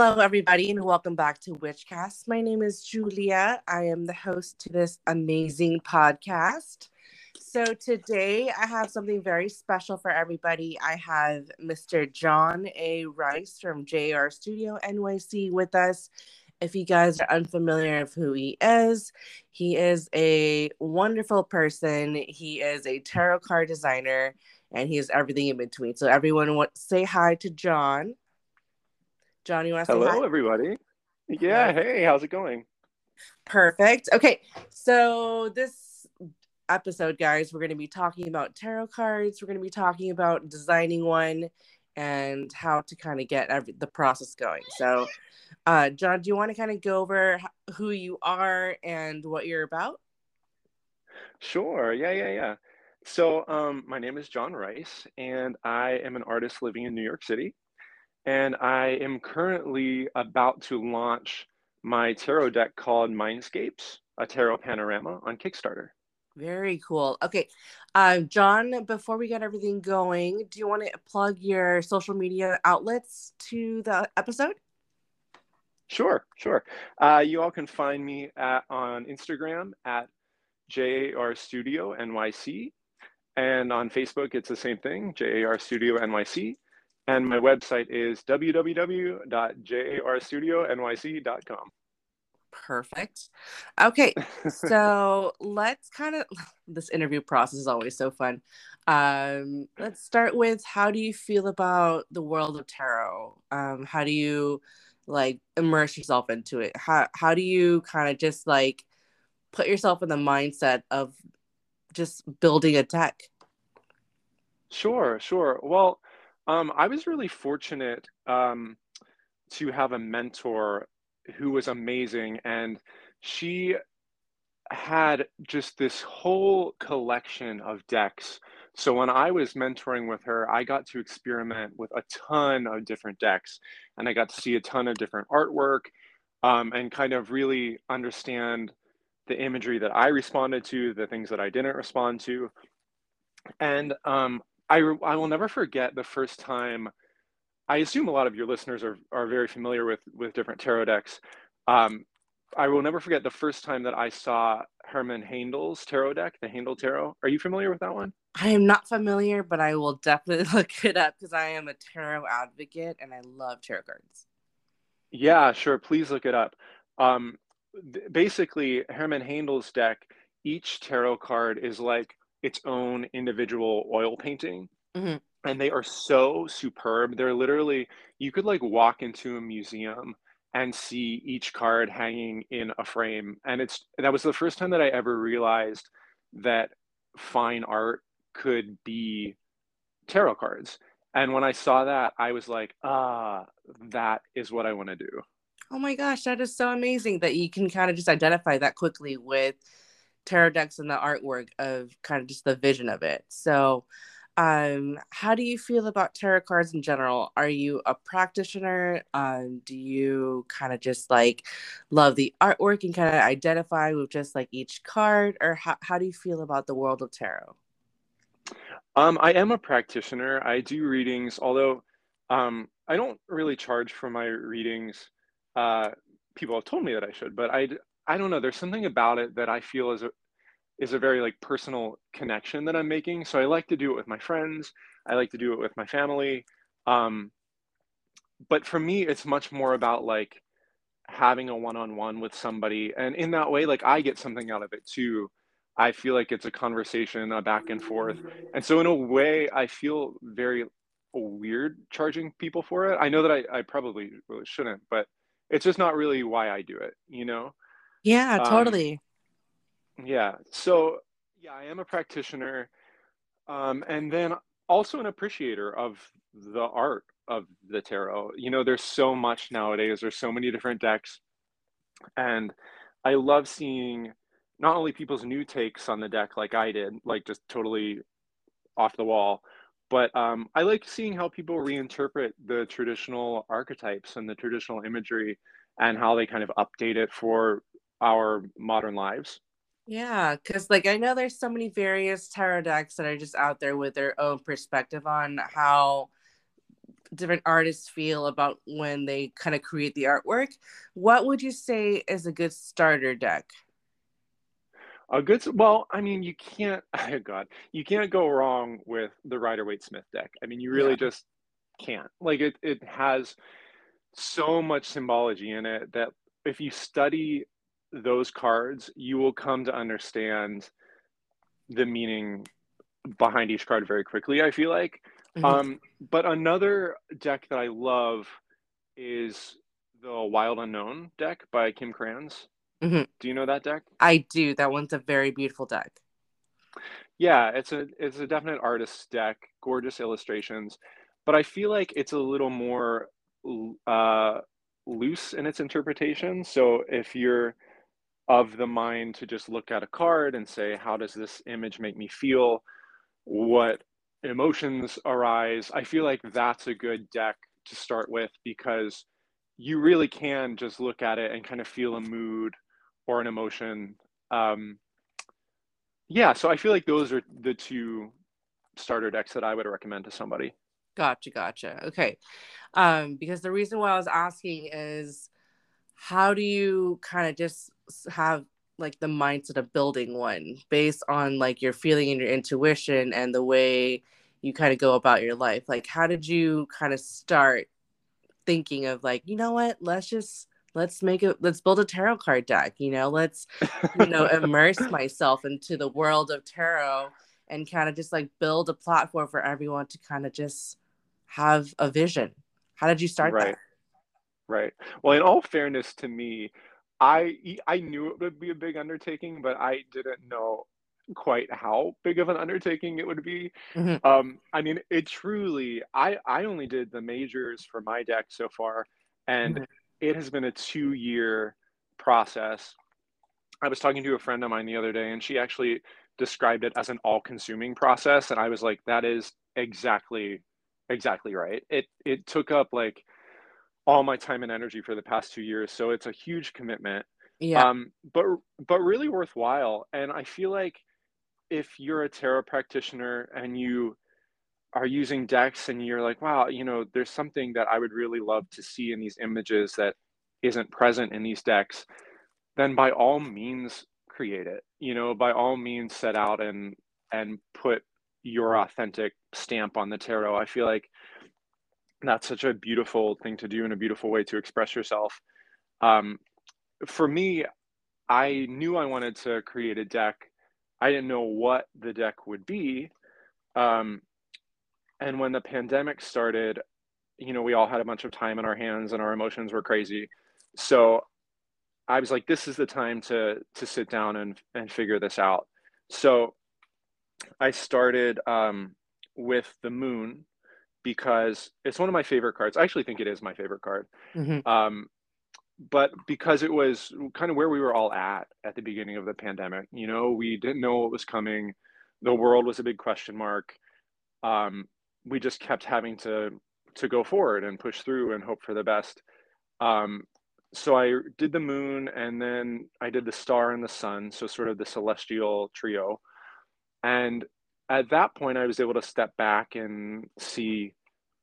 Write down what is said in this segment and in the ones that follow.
Hello, everybody, and welcome back to Witchcast. My name is Julia. I am the host to this amazing podcast. So, today I have something very special for everybody. I have Mr. John A. Rice from JR Studio NYC with us. If you guys are unfamiliar of who he is, he is a wonderful person. He is a tarot card designer and he is everything in between. So, everyone, say hi to John. John, you want to Hello, everybody. Yeah, hey, how's it going? Perfect. Okay, so this episode, guys, we're going to be talking about tarot cards. We're going to be talking about designing one and how to kind of get every, the process going. So, uh, John, do you want to kind of go over who you are and what you're about? Sure. Yeah, yeah, yeah. So, um, my name is John Rice, and I am an artist living in New York City. And I am currently about to launch my tarot deck called Mindscapes, a tarot panorama on Kickstarter. Very cool. Okay, uh, John, before we get everything going, do you want to plug your social media outlets to the episode? Sure, sure. Uh, you all can find me at, on Instagram at JAR Studio NYC. And on Facebook, it's the same thing, JAR Studio NYC. And my website is www.jarstudionyc.com. Perfect. Okay, so let's kind of this interview process is always so fun. Um, let's start with how do you feel about the world of tarot? Um, how do you like immerse yourself into it? How how do you kind of just like put yourself in the mindset of just building a deck? Sure, sure. Well, um, I was really fortunate um, to have a mentor who was amazing, and she had just this whole collection of decks. So when I was mentoring with her, I got to experiment with a ton of different decks, and I got to see a ton of different artwork, um, and kind of really understand the imagery that I responded to, the things that I didn't respond to, and um, I I will never forget the first time. I assume a lot of your listeners are are very familiar with with different tarot decks. Um, I will never forget the first time that I saw Hermann Haindl's tarot deck, the Haindl Tarot. Are you familiar with that one? I am not familiar, but I will definitely look it up because I am a tarot advocate and I love tarot cards. Yeah, sure. Please look it up. Um, th- basically, Hermann Haindl's deck, each tarot card is like its own individual oil painting. Mhm. And they are so superb. They're literally, you could like walk into a museum and see each card hanging in a frame. And it's that was the first time that I ever realized that fine art could be tarot cards. And when I saw that, I was like, ah, that is what I want to do. Oh my gosh, that is so amazing that you can kind of just identify that quickly with tarot decks and the artwork of kind of just the vision of it. So, um, how do you feel about tarot cards in general? Are you a practitioner? Um, do you kind of just like love the artwork and kind of identify with just like each card, or how, how do you feel about the world of tarot? Um, I am a practitioner. I do readings, although um, I don't really charge for my readings. Uh, people have told me that I should, but I, I don't know. There's something about it that I feel is a is a very like personal connection that I'm making. So I like to do it with my friends. I like to do it with my family. Um, but for me, it's much more about like having a one-on-one with somebody, and in that way, like I get something out of it too. I feel like it's a conversation, a back and forth. And so in a way, I feel very weird charging people for it. I know that I, I probably shouldn't, but it's just not really why I do it, you know? Yeah, Um, totally. yeah. So yeah, I am a practitioner. Um, and then also an appreciator of the art of the tarot. You know, there's so much nowadays. There's so many different decks. And I love seeing not only people's new takes on the deck like I did, like just totally off the wall. But um, I like seeing how people reinterpret the traditional archetypes and the traditional imagery and how they kind of update it for our modern lives. Yeah, because like I know there's so many various tarot decks that are just out there with their own perspective on how different artists feel about when they kind of create the artwork. What would you say is a good starter deck? A good, well, I mean, you can't, oh God, you can't go wrong with the Rider Waite Smith deck. I mean, you really yeah. just can't. Like it, it has so much symbology in it that if you study those cards, you will come to understand the meaning behind each card very quickly. I feel like. Mm-hmm. Um, but another deck that I love is the Wild Unknown deck by Kim Krans. Mm-hmm. Do you know that deck? I do. That one's a very beautiful deck. Yeah, it's a it's a definite artist deck, gorgeous illustrations, but I feel like it's a little more uh, loose in its interpretation. So if you're of the mind to just look at a card and say, how does this image make me feel? What emotions arise? I feel like that's a good deck to start with because you really can just look at it and kind of feel a mood or an emotion. Um, yeah, so I feel like those are the two starter decks that I would recommend to somebody. Gotcha, gotcha. Okay. Um, because the reason why I was asking is how do you kind of just have like the mindset of building one based on like your feeling and your intuition and the way you kind of go about your life? Like, how did you kind of start thinking of like, you know what, let's just let's make it let's build a tarot card deck you know? Let's you know immerse myself into the world of tarot and kind of just like build a platform for everyone to kind of just have a vision. How did you start right. That? right. Well in all fairness to me i i knew it would be a big undertaking but i didn't know quite how big of an undertaking it would be mm-hmm. um i mean it truly i i only did the majors for my deck so far and mm-hmm it has been a two year process. I was talking to a friend of mine the other day, and she actually described it as an all consuming process. And I was like, that is exactly, exactly right. It, it took up like all my time and energy for the past two years. So it's a huge commitment. Yeah. Um, but, but really worthwhile. And I feel like if you're a tarot practitioner and you are using decks and you're like, wow, you know, there's something that I would really love to see in these images that isn't present in these decks, then by all means create it. You know, by all means set out and and put your authentic stamp on the tarot. I feel like that's such a beautiful thing to do and a beautiful way to express yourself. Um, for me, I knew I wanted to create a deck. I didn't know what the deck would be. Um, and when the pandemic started, you know, we all had a bunch of time in our hands and our emotions were crazy. So I was like, this is the time to to sit down and and figure this out. So I started um, with the moon because it's one of my favorite cards. I actually think it is my favorite card. Mm-hmm. Um, but because it was kind of where we were all at at the beginning of the pandemic, you know, we didn't know what was coming. The world was a big question mark. Um, we just kept having to to go forward and push through and hope for the best. Um, so I did the moon and then I did the star and the sun, so sort of the celestial trio. And at that point, I was able to step back and see,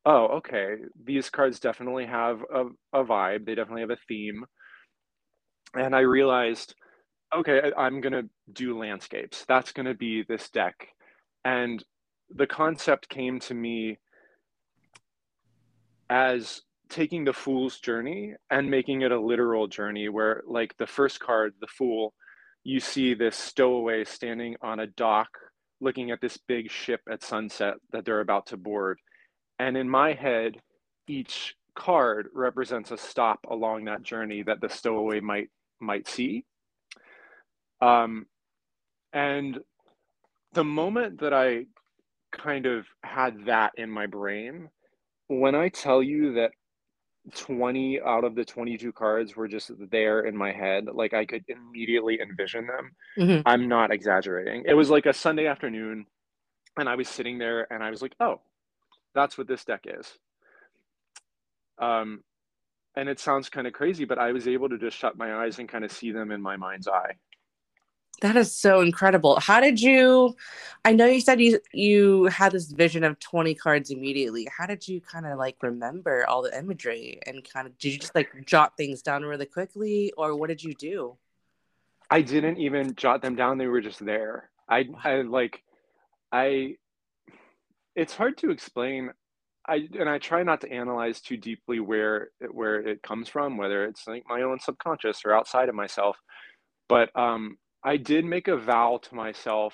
oh, okay, these cards definitely have a, a vibe, they definitely have a theme. And I realized, okay, I'm going to do landscapes. That's going to be this deck. And the concept came to me as taking the fool's journey and making it a literal journey where like the first card the fool you see this stowaway standing on a dock looking at this big ship at sunset that they're about to board and in my head each card represents a stop along that journey that the stowaway might might see um, and the moment that i kind of had that in my brain. When I tell you that 20 out of the 22 cards were just there in my head, like I could immediately envision them, mm-hmm. I'm not exaggerating. It was like a Sunday afternoon, and I was sitting there and I was like, oh, that's what this deck is. Um, and it sounds kind of crazy, but I was able to just shut my eyes and kind of see them in my mind's eye. That is so incredible. How did you I know you said you you had this vision of 20 cards immediately. How did you kind of like remember all the imagery and kind of did you just like jot things down really quickly or what did you do? I didn't even jot them down. They were just there. I I like I it's hard to explain. I and I try not to analyze too deeply where where it comes from, whether it's like my own subconscious or outside of myself. But um I did make a vow to myself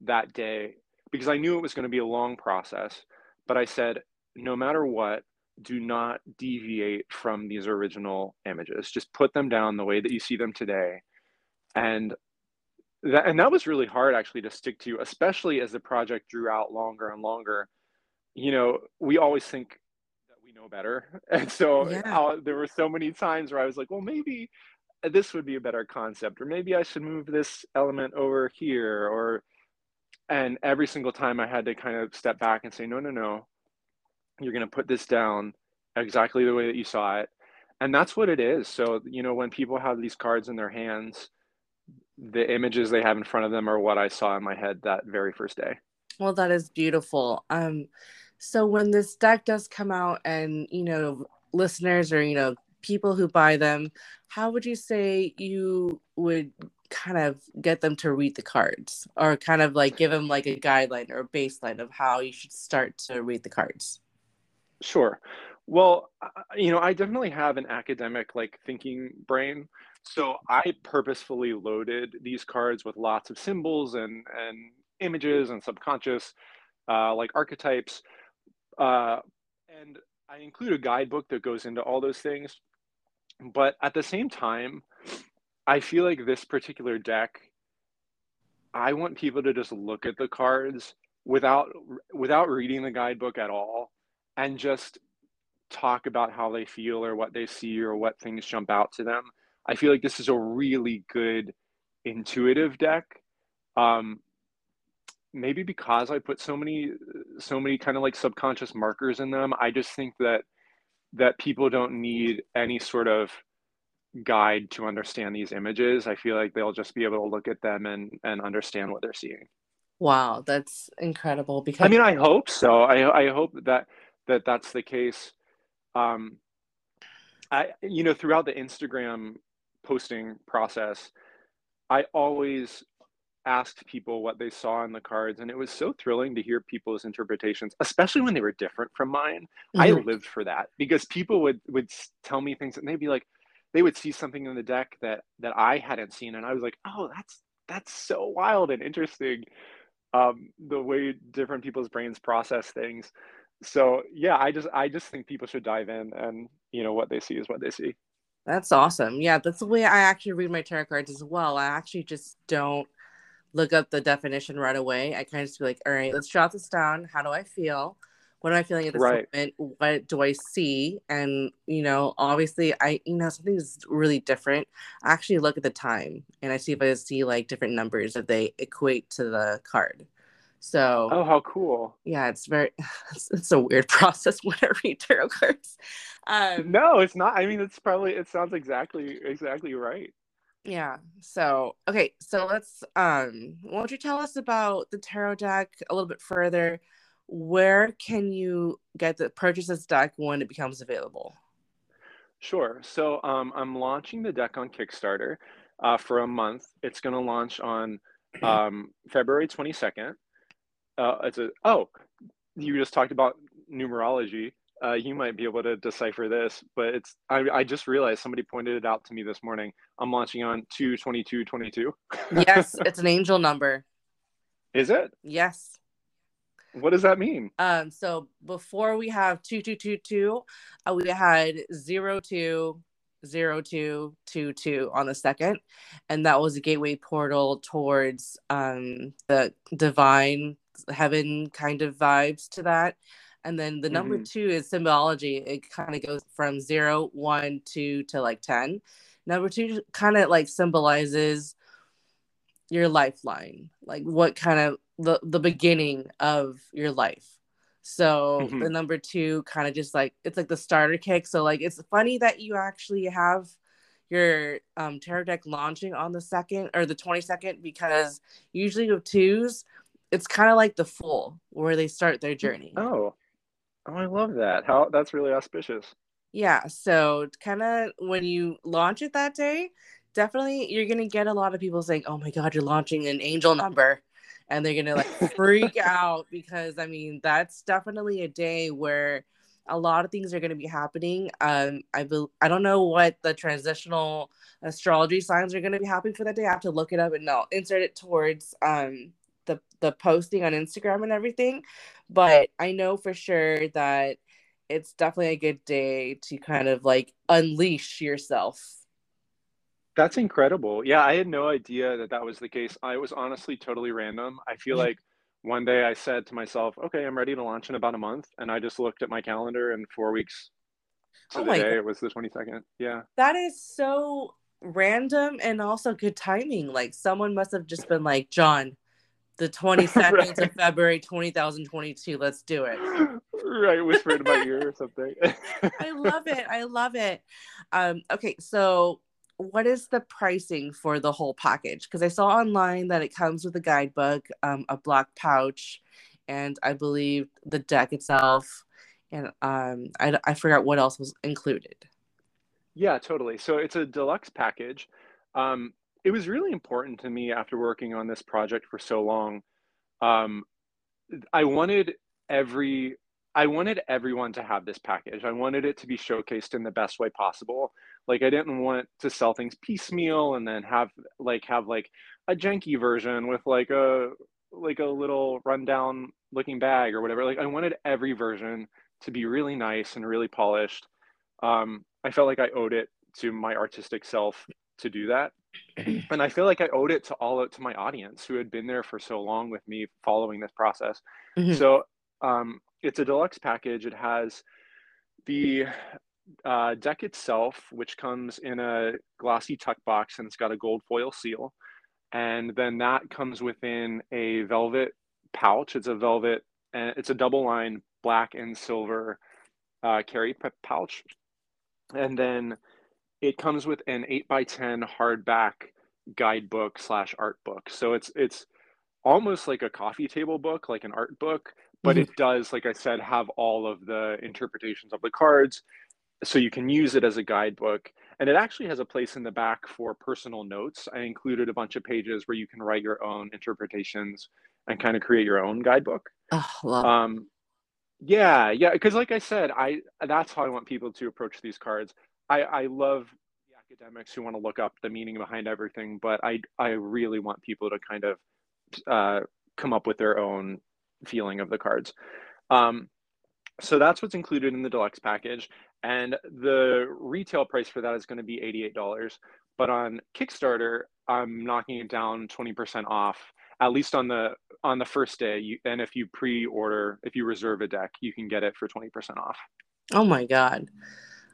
that day because I knew it was going to be a long process. But I said, no matter what, do not deviate from these original images. Just put them down the way that you see them today. And that, and that was really hard actually to stick to, especially as the project drew out longer and longer. You know, we always think that we know better. And so yeah. uh, there were so many times where I was like, well, maybe this would be a better concept or maybe i should move this element over here or and every single time i had to kind of step back and say no no no. You're going to put this down exactly the way that you saw it. And that's what it is. So you know when people have these cards in their hands the images they have in front of them are what i saw in my head that very first day. Well that is beautiful. Um so when this deck does come out and you know listeners or you know people who buy them, how would you say you would kind of get them to read the cards or kind of like give them like a guideline or a baseline of how you should start to read the cards? Sure. Well, you know, I definitely have an academic like thinking brain. So I purposefully loaded these cards with lots of symbols and and images and subconscious uh, like archetypes. Uh, and I include a guidebook that goes into all those things but at the same time, I feel like this particular deck, I want people to just look at the cards without without reading the guidebook at all and just talk about how they feel or what they see or what things jump out to them. I feel like this is a really good intuitive deck. Um, maybe because I put so many so many kind of like subconscious markers in them, I just think that that people don't need any sort of guide to understand these images. I feel like they'll just be able to look at them and and understand what they're seeing. Wow, that's incredible. Because I mean, I hope so. I I hope that that that's the case. Um, I you know throughout the Instagram posting process, I always asked people what they saw in the cards and it was so thrilling to hear people's interpretations especially when they were different from mine. Mm-hmm. i lived for that because people would would tell me things and they'd be like they would see something in the deck that that i hadn't seen and i was like oh that's that's so wild and interesting um the way different people's brains process things. So yeah i just i just think people should dive in and you know what they see is what they see. That's awesome. Yeah that's the way i actually read my tarot cards as well. I actually just don't look up the definition right away. I kind of just be like, all right, let's jot this down. How do I feel? What am I feeling at this right. moment? What do I see? And you know, obviously, I you know something is really different. I actually look at the time and I see if I see like different numbers that they equate to the card. So oh, how cool! Yeah, it's very it's, it's a weird process when I read tarot cards. Um, no, it's not. I mean, it's probably it sounds exactly exactly right yeah so okay so let's um won't you tell us about the tarot deck a little bit further? Where can you get the purchase this deck when it becomes available? Sure so um, i'm launching the deck on kickstarter uh, for a month. It's going to launch on um, february 22nd uh, it's a oh you just talked about numerology uh, you might be able to decipher this, but it's I, I just realized somebody pointed it out to me this morning. I'm launching on 22222. yes, it's an angel number. Is it? Yes. What does that mean? Um, so before we have 2222, uh, we had 020222 on the second, and that was a gateway portal towards um the divine heaven kind of vibes to that and then the number mm-hmm. two is symbology. It kind of goes from zero, one, two to like 10. Number two kind of like symbolizes your lifeline, like what kind of the, the beginning of your life. So mm-hmm. the number two kind of just like it's like the starter kick. So like it's funny that you actually have your um, tarot deck launching on the second or the 22nd because usually with twos, it's kind of like the full where they start their journey. Oh, oh, I love that. How that's really auspicious. Yeah. So, kind of when you launch it that day, definitely you're going to get a lot of people saying, Oh my God, you're launching an angel number. And they're going to like freak out because I mean, that's definitely a day where a lot of things are going to be happening. Um, I be- I don't know what the transitional astrology signs are going to be happening for that day. I have to look it up and I'll insert it towards um the posting on Instagram and everything. But I know for sure that it's definitely a good day to kind of like unleash yourself. That's incredible. Yeah, I had no idea that that was the case. I was honestly totally random. I feel mm-hmm. like one day I said to myself, okay, I'm ready to launch in about a month. And I just looked at my calendar and four weeks to oh the day, God. it was the 22nd. Yeah. That is so random and also good timing. Like someone must have just been like, John, the 22nd right. of February 2022, let's do it. Right, whisper in my ear or something. I love it. I love it. Um, okay, so what is the pricing for the whole package? Because I saw online that it comes with a guidebook, um, a black pouch, and I believe the deck itself. And um, I, I forgot what else was included. Yeah, totally. So it's a deluxe package. Um, it was really important to me after working on this project for so long. Um, I wanted every I wanted everyone to have this package. I wanted it to be showcased in the best way possible. Like I didn't want to sell things piecemeal and then have like have like a janky version with like a like a little rundown looking bag or whatever. Like I wanted every version to be really nice and really polished. Um, I felt like I owed it to my artistic self to do that. And I feel like I owed it to all to my audience who had been there for so long with me following this process. Mm-hmm. So um, it's a deluxe package. It has the uh, deck itself, which comes in a glossy tuck box and it's got a gold foil seal. And then that comes within a velvet pouch. It's a velvet, and it's a double line black and silver uh, carry pouch. And then it comes with an eight by 10 hardback guidebook slash art book. So it's, it's almost like a coffee table book, like an art book, but mm-hmm. it does, like I said, have all of the interpretations of the cards. So you can use it as a guidebook. And it actually has a place in the back for personal notes. I included a bunch of pages where you can write your own interpretations and kind of create your own guidebook. Oh, love um, yeah, yeah. Because like I said, I that's how I want people to approach these cards. I, I love the academics who want to look up the meaning behind everything, but I I really want people to kind of uh, come up with their own feeling of the cards. Um, so that's what's included in the deluxe package. And the retail price for that is going to be $88. But on Kickstarter, I'm knocking it down 20% off, at least on the on the first day. You, and if you pre-order, if you reserve a deck, you can get it for 20% off. Oh my God.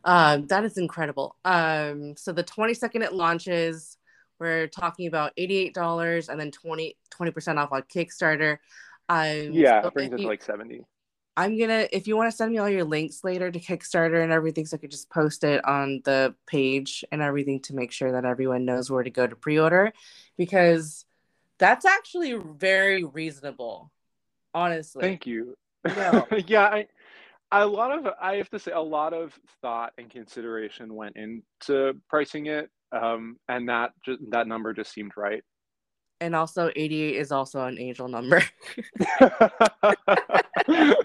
Um, that is incredible. Um, so the 22nd it launches. We're talking about $88 and then 20 percent off on Kickstarter. Um, yeah, so it brings it to like 70. I'm gonna if you want to send me all your links later to Kickstarter and everything, so I could just post it on the page and everything to make sure that everyone knows where to go to pre-order, because that's actually very reasonable, honestly. Thank you. No. yeah, I, a lot of I have to say a lot of thought and consideration went into pricing it, um, and that just, that number just seemed right and also 88 is also an angel number. well,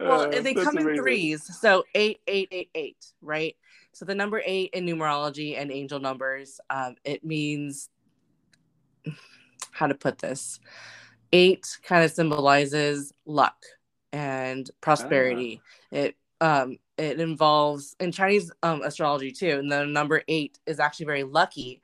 uh, they come in amazing. threes, so eight, eight, eight, eight, right? So the number eight in numerology and angel numbers, um, it means how to put this. Eight kind of symbolizes luck and prosperity. Ah. It um, it involves in Chinese um, astrology too, and the number eight is actually very lucky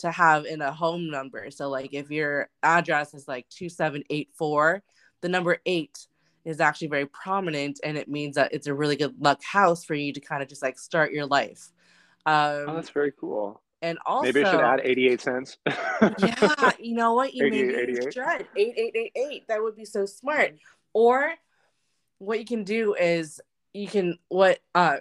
to have in a home number. So like if your address is like 2784, the number 8 is actually very prominent and it means that it's a really good luck house for you to kind of just like start your life. Um, oh, that's very cool. And also, maybe I should add 88 cents. yeah, you know what? You maybe 88. should. 8888. That would be so smart. Or what you can do is you can, what, uh,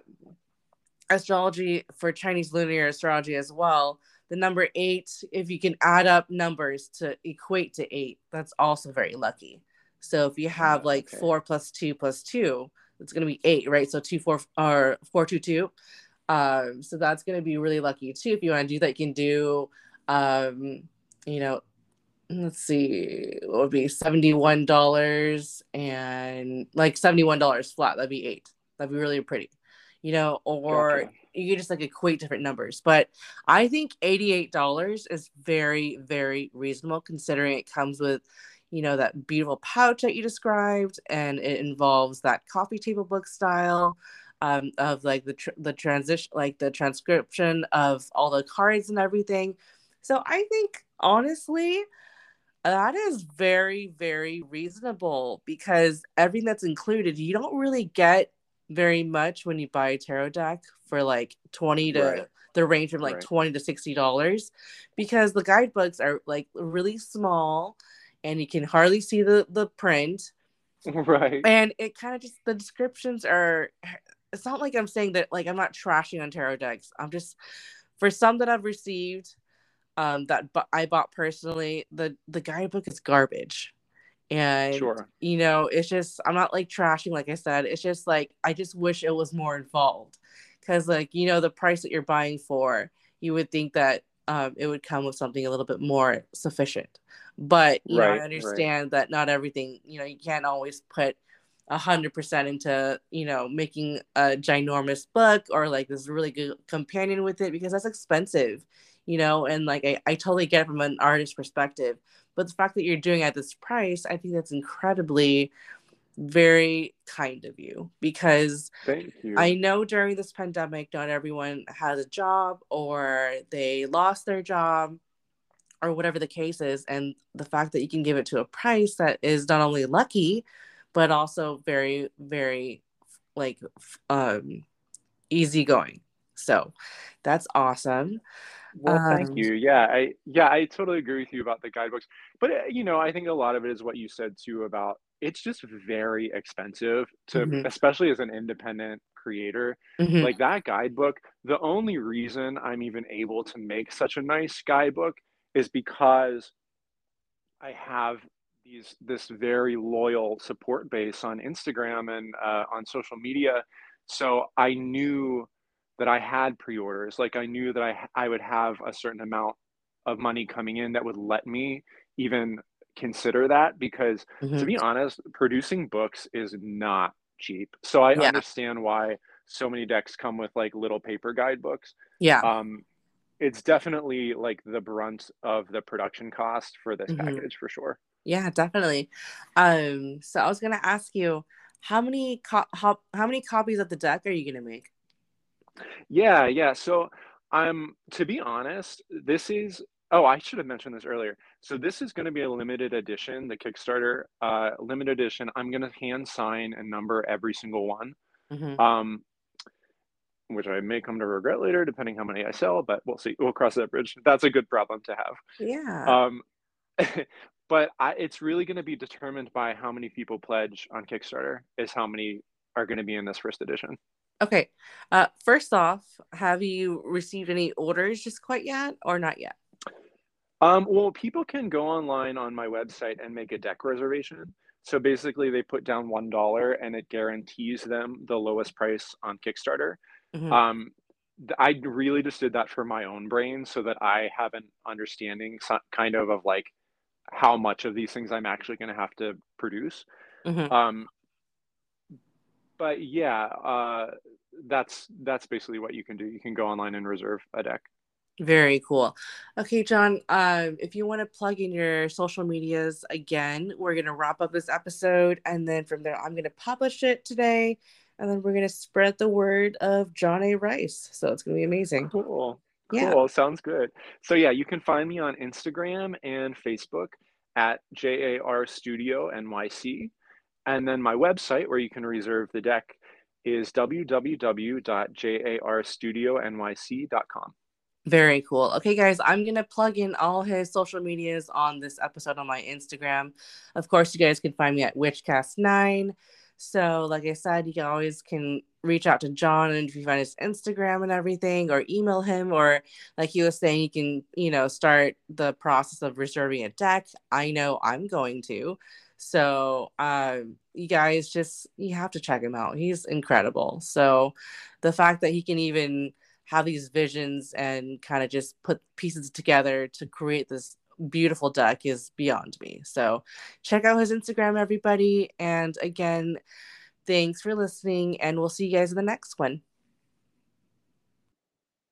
astrology for Chinese lunar astrology as well, the number eight, if you can add up numbers to equate to eight, that's also very lucky. So if you have like okay. four plus two plus two, it's gonna be eight, right? So two four or four two two. Um, so that's gonna be really lucky too. If you want to do that, you can do um, you know, let's see, it would be seventy-one dollars and like seventy-one dollars flat. That'd be eight. That'd be really pretty, you know, or gotcha. you could just like equate different numbers. But I think eighty-eight dollars is very, very reasonable considering it comes with you know that beautiful pouch that you described and it involves that coffee table book style um, of like the tr- the transition like the transcription of all the cards and everything so i think honestly that is very very reasonable because everything that's included you don't really get very much when you buy a tarot deck for like 20 to right. the range from like right. 20 to 60 dollars because the guidebooks are like really small and you can hardly see the the print right and it kind of just the descriptions are it's not like i'm saying that like i'm not trashing on tarot decks i'm just for some that i've received um that i bought personally the the guidebook is garbage and sure. you know it's just i'm not like trashing like i said it's just like i just wish it was more involved because like you know the price that you're buying for you would think that um, it would come with something a little bit more sufficient. But you right, know, I understand right. that not everything, you know, you can't always put a hundred percent into, you know, making a ginormous book or like this really good companion with it because that's expensive, you know, and like I, I totally get it from an artist perspective. But the fact that you're doing at this price, I think that's incredibly very kind of you because you. I know during this pandemic, not everyone has a job or they lost their job or whatever the case is. And the fact that you can give it to a price that is not only lucky, but also very, very like um easygoing. So that's awesome. Well, um, thank you. Yeah, I yeah, I totally agree with you about the guidebooks. But uh, you know, I think a lot of it is what you said too about it's just very expensive to mm-hmm. especially as an independent creator mm-hmm. like that guidebook the only reason i'm even able to make such a nice guidebook is because i have these this very loyal support base on instagram and uh, on social media so i knew that i had pre-orders like i knew that i i would have a certain amount of money coming in that would let me even consider that because mm-hmm. to be honest, producing books is not cheap. So I yeah. understand why so many decks come with like little paper guidebooks. Yeah. Um, it's definitely like the brunt of the production cost for this mm-hmm. package for sure. Yeah, definitely. Um, so I was gonna ask you, how many co- how, how many copies of the deck are you gonna make? Yeah, yeah. So um to be honest, this is Oh, I should have mentioned this earlier. So this is going to be a limited edition, the Kickstarter uh, limited edition. I'm going to hand sign and number every single one, mm-hmm. um, which I may come to regret later, depending how many I sell. But we'll see. We'll cross that bridge. That's a good problem to have. Yeah. Um, but I, it's really going to be determined by how many people pledge on Kickstarter. Is how many are going to be in this first edition. Okay. Uh, first off, have you received any orders just quite yet, or not yet? Um, well, people can go online on my website and make a deck reservation. So basically, they put down one dollar, and it guarantees them the lowest price on Kickstarter. Mm-hmm. Um, I really just did that for my own brain, so that I have an understanding, kind of, of like how much of these things I'm actually going to have to produce. Mm-hmm. Um, but yeah, uh, that's that's basically what you can do. You can go online and reserve a deck. Very cool. Okay, John, um, if you want to plug in your social medias again, we're going to wrap up this episode. And then from there, I'm going to publish it today. And then we're going to spread the word of John A. Rice. So it's going to be amazing. Cool. Yeah. Cool. Sounds good. So, yeah, you can find me on Instagram and Facebook at JAR Studio NYC. And then my website, where you can reserve the deck, is www.jarstudionyc.com. Very cool. Okay, guys, I'm going to plug in all his social medias on this episode on my Instagram. Of course, you guys can find me at Witchcast9. So, like I said, you can always can reach out to John and if you find his Instagram and everything, or email him, or like he was saying, you can, you know, start the process of reserving a deck. I know I'm going to. So um, you guys just you have to check him out. He's incredible. So the fact that he can even have these visions and kind of just put pieces together to create this beautiful deck is beyond me. So check out his Instagram, everybody. And again, thanks for listening, and we'll see you guys in the next one.